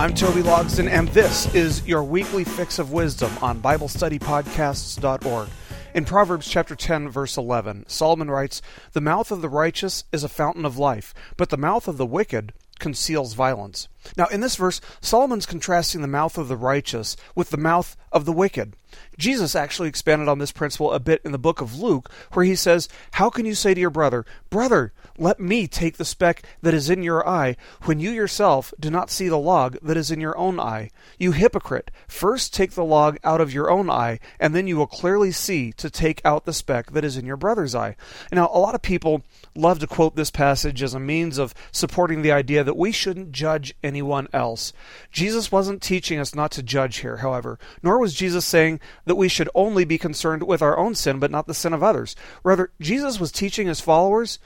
I'm Toby Logsden, and this is your weekly fix of wisdom on BibleStudyPodcasts.org. In Proverbs chapter 10, verse 11, Solomon writes, The mouth of the righteous is a fountain of life, but the mouth of the wicked conceals violence. Now, in this verse, Solomon's contrasting the mouth of the righteous with the mouth of the wicked. Jesus actually expanded on this principle a bit in the book of Luke, where he says, How can you say to your brother, Brother, let me take the speck that is in your eye, when you yourself do not see the log that is in your own eye? You hypocrite, first take the log out of your own eye, and then you will clearly see to take out the speck that is in your brother's eye. Now, a lot of people love to quote this passage as a means of supporting the idea that we shouldn't judge anyone else. Jesus wasn't teaching us not to judge here, however, nor was Jesus saying that we should only be concerned with our own sin but not the sin of others. Rather, Jesus was teaching his followers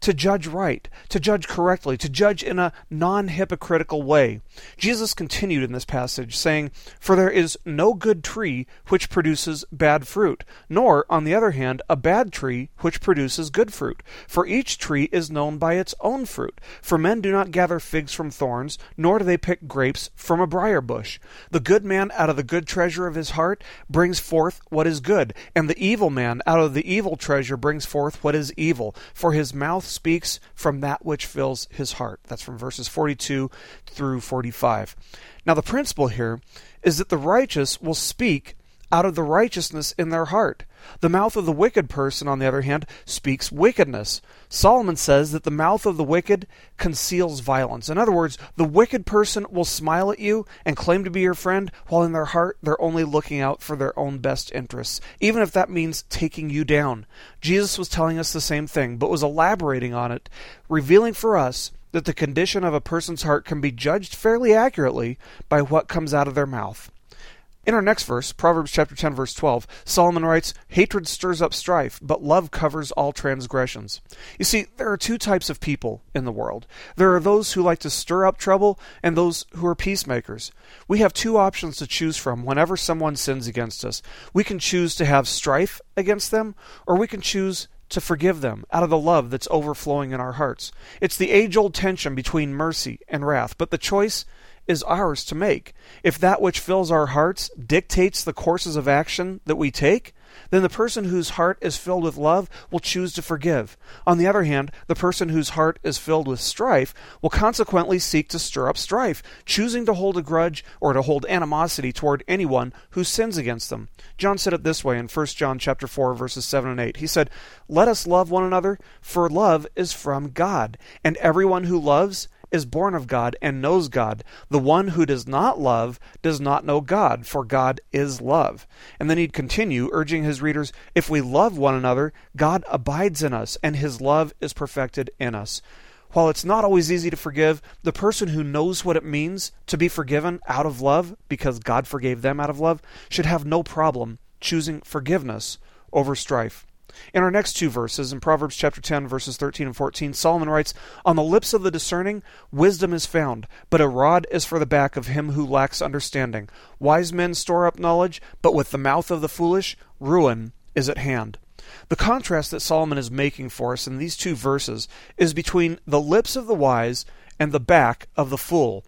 to judge right, to judge correctly, to judge in a non hypocritical way. Jesus continued in this passage, saying, For there is no good tree which produces bad fruit, nor, on the other hand, a bad tree which produces good fruit. For each tree is known by its own fruit. For men do not gather figs from thorns, nor do they pick grapes from a briar bush. The good man out of the good treasure of his heart brings forth what is good, and the evil man out of the evil treasure brings forth what is evil. For his mouth speaks from that which fills his heart. That's from verses 42 through 45. Now, the principle here is that the righteous will speak out of the righteousness in their heart. The mouth of the wicked person, on the other hand, speaks wickedness. Solomon says that the mouth of the wicked conceals violence. In other words, the wicked person will smile at you and claim to be your friend, while in their heart they're only looking out for their own best interests, even if that means taking you down. Jesus was telling us the same thing, but was elaborating on it, revealing for us that the condition of a person's heart can be judged fairly accurately by what comes out of their mouth. In our next verse, Proverbs chapter 10 verse 12, Solomon writes, "Hatred stirs up strife, but love covers all transgressions." You see, there are two types of people in the world. There are those who like to stir up trouble and those who are peacemakers. We have two options to choose from whenever someone sins against us. We can choose to have strife against them, or we can choose to forgive them out of the love that's overflowing in our hearts. It's the age old tension between mercy and wrath, but the choice is ours to make. If that which fills our hearts dictates the courses of action that we take, then the person whose heart is filled with love will choose to forgive. On the other hand, the person whose heart is filled with strife will consequently seek to stir up strife, choosing to hold a grudge or to hold animosity toward anyone who sins against them. John said it this way in 1 John chapter 4 verses 7 and 8. He said, "Let us love one another, for love is from God, and everyone who loves is born of God and knows God. The one who does not love does not know God, for God is love. And then he'd continue, urging his readers if we love one another, God abides in us, and his love is perfected in us. While it's not always easy to forgive, the person who knows what it means to be forgiven out of love, because God forgave them out of love, should have no problem choosing forgiveness over strife. In our next two verses, in Proverbs chapter 10, verses 13 and 14, Solomon writes, On the lips of the discerning, wisdom is found, but a rod is for the back of him who lacks understanding. Wise men store up knowledge, but with the mouth of the foolish, ruin is at hand. The contrast that Solomon is making for us in these two verses is between the lips of the wise and the back of the fool.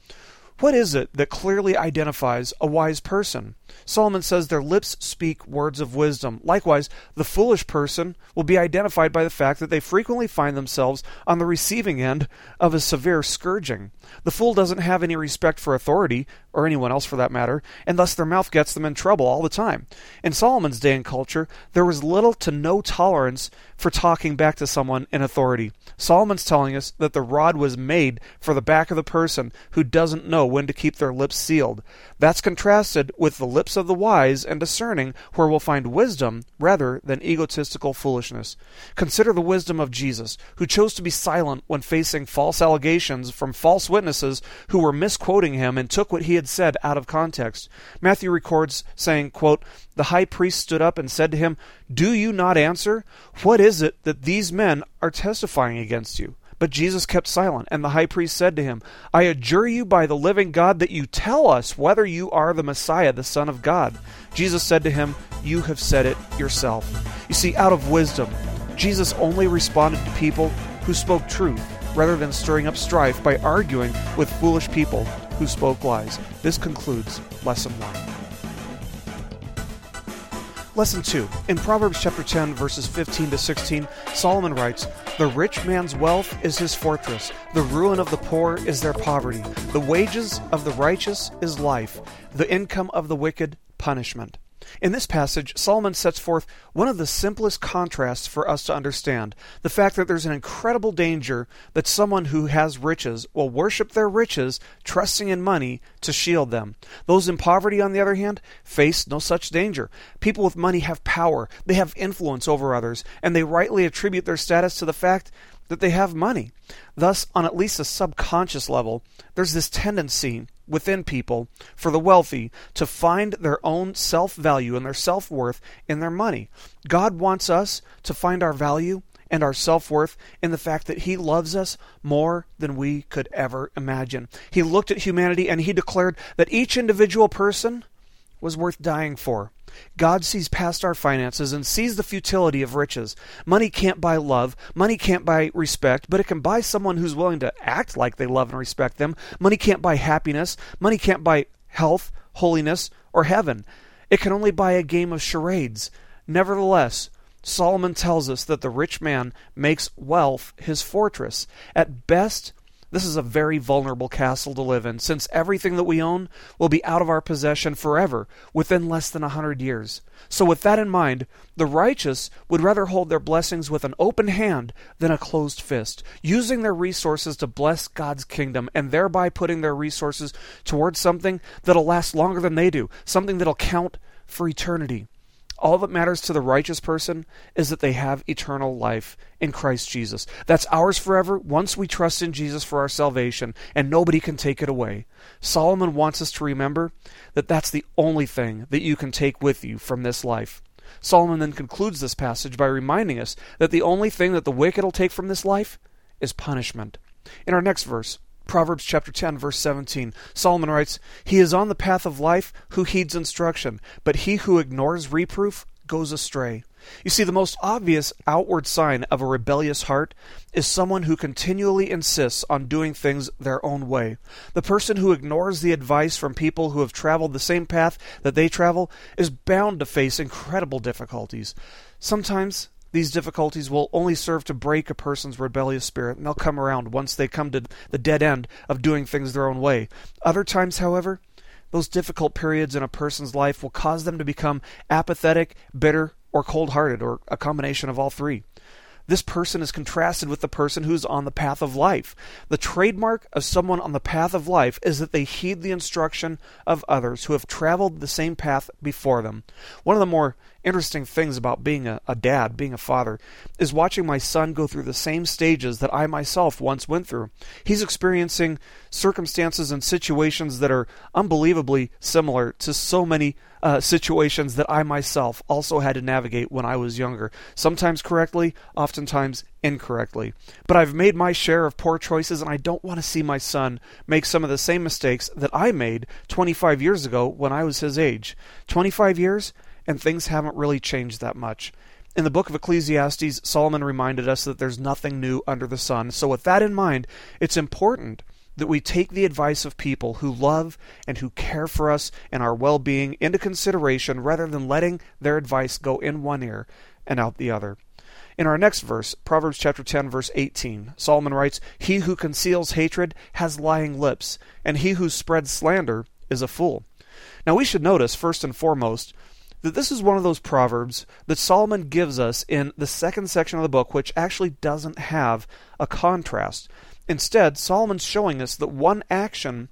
What is it that clearly identifies a wise person? Solomon says their lips speak words of wisdom. Likewise, the foolish person will be identified by the fact that they frequently find themselves on the receiving end of a severe scourging. The fool doesn't have any respect for authority, or anyone else for that matter, and thus their mouth gets them in trouble all the time. In Solomon's day and culture, there was little to no tolerance for talking back to someone in authority. Solomon's telling us that the rod was made for the back of the person who doesn't know when to keep their lips sealed. That's contrasted with the lips of the wise and discerning, where we'll find wisdom rather than egotistical foolishness. Consider the wisdom of Jesus, who chose to be silent when facing false allegations from false witnesses who were misquoting him and took what he had said out of context. Matthew records saying, quote, The high priest stood up and said to him, Do you not answer? What is it that these men are testifying against you? But Jesus kept silent, and the high priest said to him, I adjure you by the living God that you tell us whether you are the Messiah, the Son of God. Jesus said to him, You have said it yourself. You see, out of wisdom, Jesus only responded to people who spoke truth rather than stirring up strife by arguing with foolish people who spoke lies. This concludes Lesson 1. Lesson 2. In Proverbs chapter 10, verses 15 to 16, Solomon writes, The rich man's wealth is his fortress, the ruin of the poor is their poverty. The wages of the righteous is life, the income of the wicked, punishment. In this passage, Solomon sets forth one of the simplest contrasts for us to understand the fact that there's an incredible danger that someone who has riches will worship their riches, trusting in money to shield them. Those in poverty, on the other hand, face no such danger. People with money have power, they have influence over others, and they rightly attribute their status to the fact that they have money. Thus, on at least a subconscious level, there's this tendency within people for the wealthy to find their own self value and their self worth in their money. God wants us to find our value and our self worth in the fact that He loves us more than we could ever imagine. He looked at humanity and He declared that each individual person was worth dying for. God sees past our finances and sees the futility of riches. Money can't buy love. Money can't buy respect, but it can buy someone who's willing to act like they love and respect them. Money can't buy happiness. Money can't buy health, holiness, or heaven. It can only buy a game of charades. Nevertheless, Solomon tells us that the rich man makes wealth his fortress. At best, this is a very vulnerable castle to live in, since everything that we own will be out of our possession forever within less than a hundred years. So, with that in mind, the righteous would rather hold their blessings with an open hand than a closed fist, using their resources to bless God's kingdom and thereby putting their resources towards something that'll last longer than they do, something that'll count for eternity. All that matters to the righteous person is that they have eternal life in Christ Jesus. That's ours forever once we trust in Jesus for our salvation, and nobody can take it away. Solomon wants us to remember that that's the only thing that you can take with you from this life. Solomon then concludes this passage by reminding us that the only thing that the wicked will take from this life is punishment. In our next verse, Proverbs chapter 10 verse 17. Solomon writes, "He is on the path of life who heeds instruction, but he who ignores reproof goes astray." You see, the most obvious outward sign of a rebellious heart is someone who continually insists on doing things their own way. The person who ignores the advice from people who have traveled the same path that they travel is bound to face incredible difficulties. Sometimes these difficulties will only serve to break a person's rebellious spirit, and they'll come around once they come to the dead end of doing things their own way. Other times, however, those difficult periods in a person's life will cause them to become apathetic, bitter, or cold hearted, or a combination of all three. This person is contrasted with the person who's on the path of life. The trademark of someone on the path of life is that they heed the instruction of others who have traveled the same path before them. One of the more interesting things about being a, a, dad, being a father, is watching my son go through the same stages that I myself once went through. He's experiencing circumstances and situations that are unbelievably similar to so many uh, situations that I myself also had to navigate when I was younger. Sometimes correctly, oftentimes incorrectly. But I've made my share of poor choices, and I don't want to see my son make some of the same mistakes that I made 25 years ago when I was his age. 25 years? And things haven't really changed that much. In the book of Ecclesiastes, Solomon reminded us that there's nothing new under the sun. So, with that in mind, it's important that we take the advice of people who love and who care for us and our well being into consideration rather than letting their advice go in one ear and out the other. In our next verse, Proverbs chapter 10 verse 18, Solomon writes, "He who conceals hatred has lying lips, and he who spreads slander is a fool." Now we should notice first and foremost that this is one of those proverbs that Solomon gives us in the second section of the book, which actually doesn't have a contrast. Instead, Solomon's showing us that one action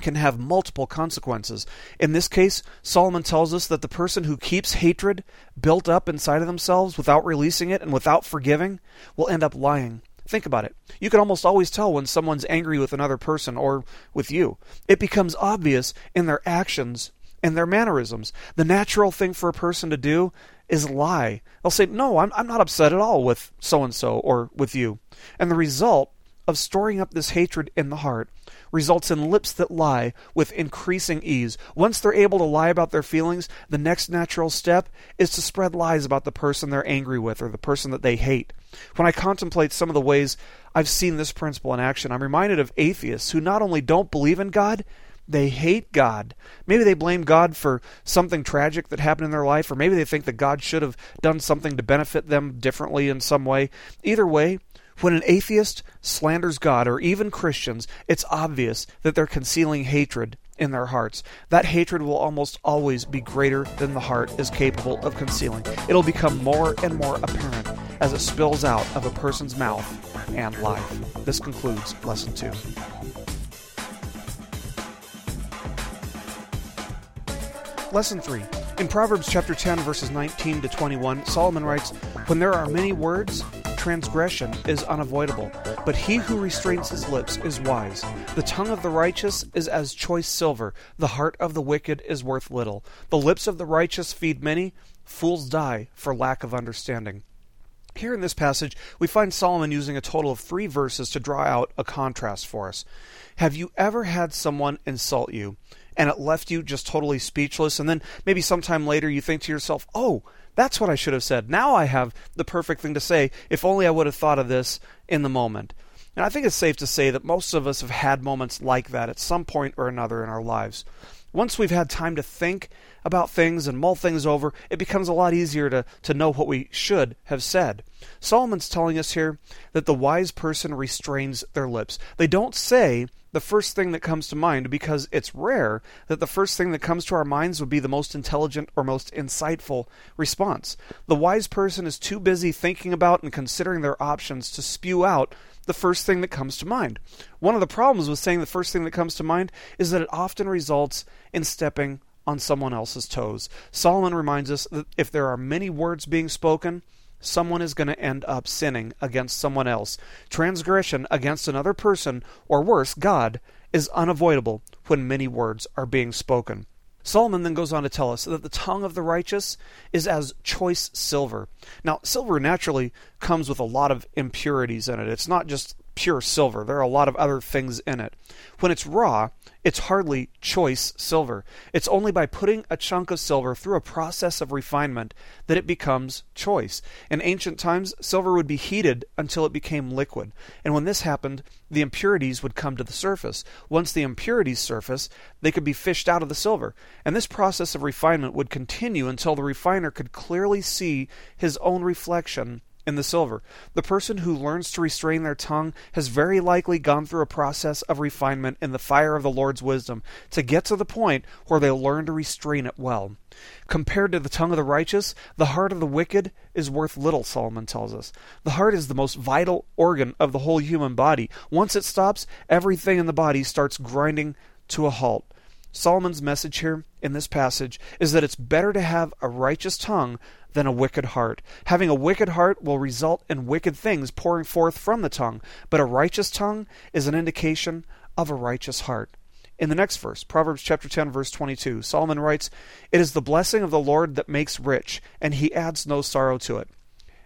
can have multiple consequences. In this case, Solomon tells us that the person who keeps hatred built up inside of themselves without releasing it and without forgiving will end up lying. Think about it. You can almost always tell when someone's angry with another person or with you. It becomes obvious in their actions and their mannerisms. The natural thing for a person to do is lie. They'll say, No, I'm, I'm not upset at all with so and so or with you. And the result of storing up this hatred in the heart results in lips that lie with increasing ease. Once they're able to lie about their feelings, the next natural step is to spread lies about the person they're angry with or the person that they hate. When I contemplate some of the ways I've seen this principle in action, I'm reminded of atheists who not only don't believe in God, they hate God. Maybe they blame God for something tragic that happened in their life, or maybe they think that God should have done something to benefit them differently in some way. Either way, when an atheist slanders God or even Christians, it's obvious that they're concealing hatred in their hearts. That hatred will almost always be greater than the heart is capable of concealing. It'll become more and more apparent as it spills out of a person's mouth and life. This concludes Lesson 2. Lesson 3. In Proverbs chapter 10 verses 19 to 21, Solomon writes, "When there are many words, transgression is unavoidable, but he who restrains his lips is wise. The tongue of the righteous is as choice silver, the heart of the wicked is worth little. The lips of the righteous feed many, fools die for lack of understanding. Here in this passage, we find Solomon using a total of three verses to draw out a contrast for us. Have you ever had someone insult you and it left you just totally speechless, and then maybe sometime later you think to yourself, oh, that's what I should have said. Now I have the perfect thing to say. If only I would have thought of this in the moment. And I think it's safe to say that most of us have had moments like that at some point or another in our lives. Once we've had time to think about things and mull things over, it becomes a lot easier to, to know what we should have said. Solomon's telling us here that the wise person restrains their lips. They don't say the first thing that comes to mind because it's rare that the first thing that comes to our minds would be the most intelligent or most insightful response. The wise person is too busy thinking about and considering their options to spew out the first thing that comes to mind. One of the problems with saying the first thing that comes to mind is that it often results in stepping on someone else's toes. Solomon reminds us that if there are many words being spoken, someone is going to end up sinning against someone else. Transgression against another person, or worse, God, is unavoidable when many words are being spoken. Solomon then goes on to tell us that the tongue of the righteous is as choice silver. Now, silver naturally comes with a lot of impurities in it. It's not just pure silver, there are a lot of other things in it. When it's raw, it's hardly choice silver. It's only by putting a chunk of silver through a process of refinement that it becomes choice. In ancient times, silver would be heated until it became liquid. And when this happened, the impurities would come to the surface. Once the impurities surface, they could be fished out of the silver. And this process of refinement would continue until the refiner could clearly see his own reflection in the silver. The person who learns to restrain their tongue has very likely gone through a process of refinement in the fire of the Lord's wisdom to get to the point where they learn to restrain it well. Compared to the tongue of the righteous, the heart of the wicked is worth little, Solomon tells us. The heart is the most vital organ of the whole human body. Once it stops, everything in the body starts grinding to a halt. Solomon's message here in this passage is that it's better to have a righteous tongue than a wicked heart. Having a wicked heart will result in wicked things pouring forth from the tongue, but a righteous tongue is an indication of a righteous heart. In the next verse, Proverbs chapter 10 verse 22, Solomon writes, "It is the blessing of the Lord that makes rich, and he adds no sorrow to it."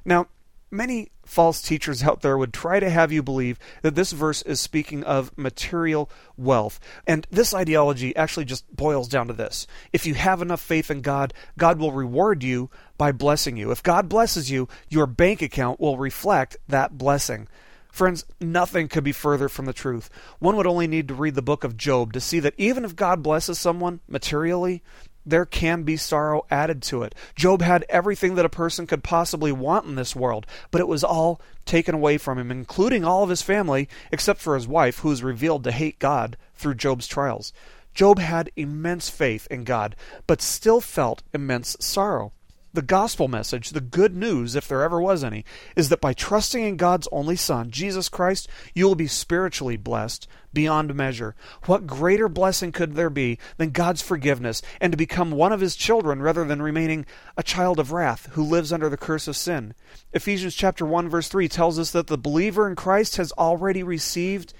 Now, many false teachers out there would try to have you believe that this verse is speaking of material wealth. And this ideology actually just boils down to this. If you have enough faith in God, God will reward you by blessing you. If God blesses you, your bank account will reflect that blessing. Friends, nothing could be further from the truth. One would only need to read the book of Job to see that even if God blesses someone materially, there can be sorrow added to it. Job had everything that a person could possibly want in this world, but it was all taken away from him, including all of his family, except for his wife, who was revealed to hate God through Job's trials. Job had immense faith in God, but still felt immense sorrow. The gospel message, the good news, if there ever was any, is that by trusting in God's only Son, Jesus Christ, you will be spiritually blessed beyond measure. What greater blessing could there be than God's forgiveness and to become one of his children rather than remaining a child of wrath who lives under the curse of sin? Ephesians chapter 1 verse 3 tells us that the believer in Christ has already received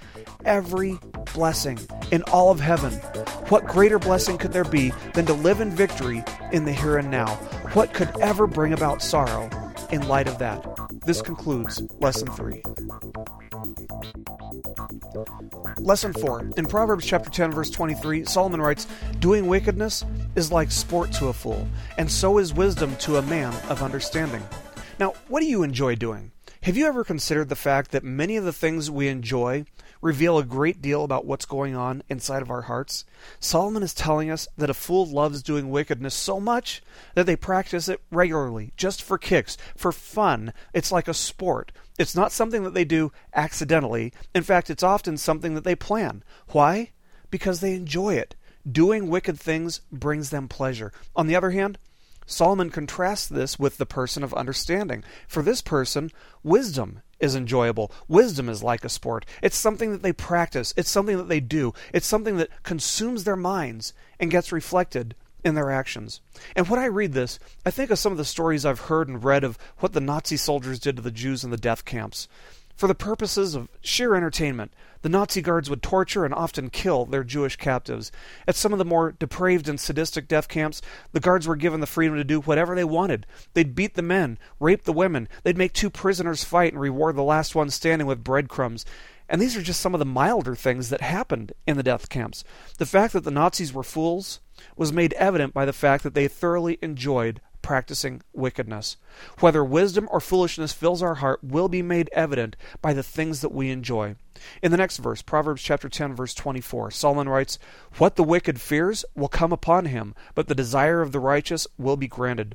every blessing in all of heaven. What greater blessing could there be than to live in victory in the here and now? What could ever bring about sorrow in light of that? This concludes Lesson 3. Lesson 4. In Proverbs chapter 10 verse 23, Solomon writes, "Doing wickedness is like sport to a fool, and so is wisdom to a man of understanding." Now, what do you enjoy doing? Have you ever considered the fact that many of the things we enjoy reveal a great deal about what's going on inside of our hearts? Solomon is telling us that a fool loves doing wickedness so much that they practice it regularly, just for kicks, for fun. It's like a sport. It's not something that they do accidentally. In fact, it's often something that they plan. Why? Because they enjoy it. Doing wicked things brings them pleasure. On the other hand, Solomon contrasts this with the person of understanding. For this person, wisdom is enjoyable. Wisdom is like a sport. It's something that they practice, it's something that they do, it's something that consumes their minds and gets reflected in their actions. And when I read this, I think of some of the stories I've heard and read of what the Nazi soldiers did to the Jews in the death camps. For the purposes of sheer entertainment, the Nazi guards would torture and often kill their Jewish captives. At some of the more depraved and sadistic death camps, the guards were given the freedom to do whatever they wanted. They'd beat the men, rape the women, they'd make two prisoners fight and reward the last one standing with breadcrumbs. And these are just some of the milder things that happened in the death camps. The fact that the Nazis were fools was made evident by the fact that they thoroughly enjoyed practicing wickedness. Whether wisdom or foolishness fills our heart will be made evident by the things that we enjoy. In the next verse, Proverbs chapter 10 verse 24, Solomon writes, "What the wicked fears will come upon him, but the desire of the righteous will be granted."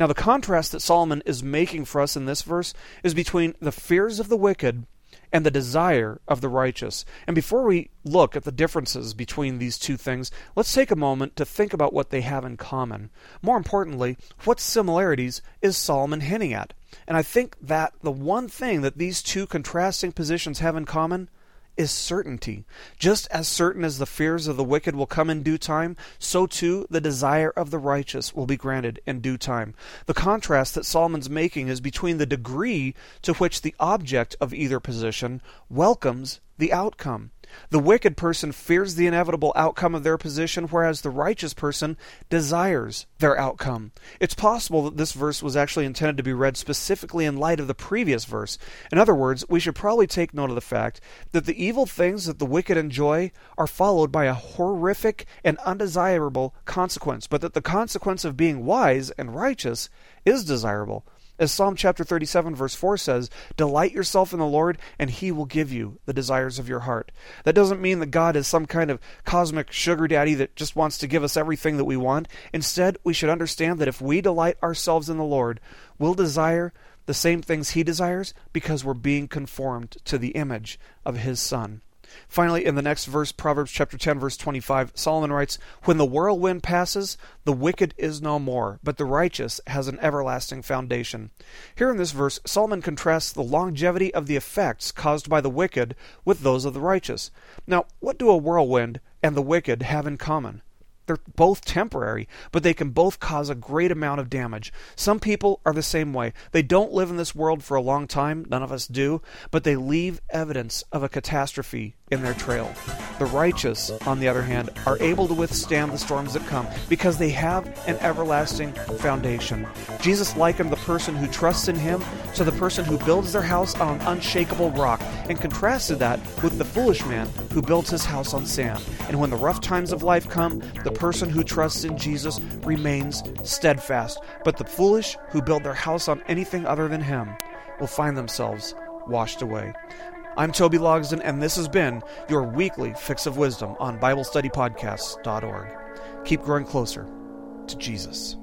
Now the contrast that Solomon is making for us in this verse is between the fears of the wicked and the desire of the righteous. And before we look at the differences between these two things, let's take a moment to think about what they have in common. More importantly, what similarities is Solomon hinting at? And I think that the one thing that these two contrasting positions have in common is certainty. Just as certain as the fears of the wicked will come in due time, so too the desire of the righteous will be granted in due time. The contrast that Solomon's making is between the degree to which the object of either position welcomes the outcome. The wicked person fears the inevitable outcome of their position, whereas the righteous person desires their outcome. It's possible that this verse was actually intended to be read specifically in light of the previous verse. In other words, we should probably take note of the fact that the evil things that the wicked enjoy are followed by a horrific and undesirable consequence, but that the consequence of being wise and righteous is desirable. As Psalm chapter 37, verse 4 says, Delight yourself in the Lord, and he will give you the desires of your heart. That doesn't mean that God is some kind of cosmic sugar daddy that just wants to give us everything that we want. Instead, we should understand that if we delight ourselves in the Lord, we'll desire the same things he desires because we're being conformed to the image of his Son. Finally, in the next verse, Proverbs chapter 10, verse 25, Solomon writes, When the whirlwind passes, the wicked is no more, but the righteous has an everlasting foundation. Here in this verse, Solomon contrasts the longevity of the effects caused by the wicked with those of the righteous. Now, what do a whirlwind and the wicked have in common? They're both temporary, but they can both cause a great amount of damage. Some people are the same way. They don't live in this world for a long time, none of us do, but they leave evidence of a catastrophe in their trail. The righteous, on the other hand, are able to withstand the storms that come because they have an everlasting foundation. Jesus likened the person who trusts in him to the person who builds their house on an unshakable rock and contrasted that with the foolish man who builds his house on sand. And when the rough times of life come, the person who trusts in Jesus remains steadfast. But the foolish who build their house on anything other than him will find themselves washed away. I'm Toby Logsden, and this has been your weekly Fix of Wisdom on BibleStudyPodcasts.org. Keep growing closer to Jesus.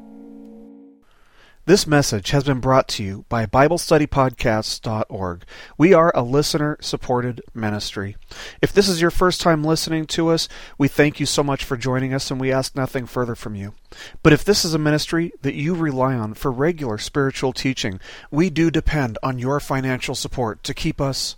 This message has been brought to you by BibleStudyPodcasts.org. We are a listener supported ministry. If this is your first time listening to us, we thank you so much for joining us and we ask nothing further from you. But if this is a ministry that you rely on for regular spiritual teaching, we do depend on your financial support to keep us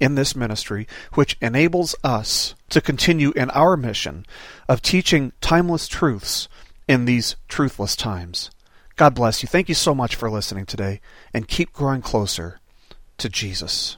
in this ministry, which enables us to continue in our mission of teaching timeless truths in these truthless times. God bless you. Thank you so much for listening today, and keep growing closer to Jesus.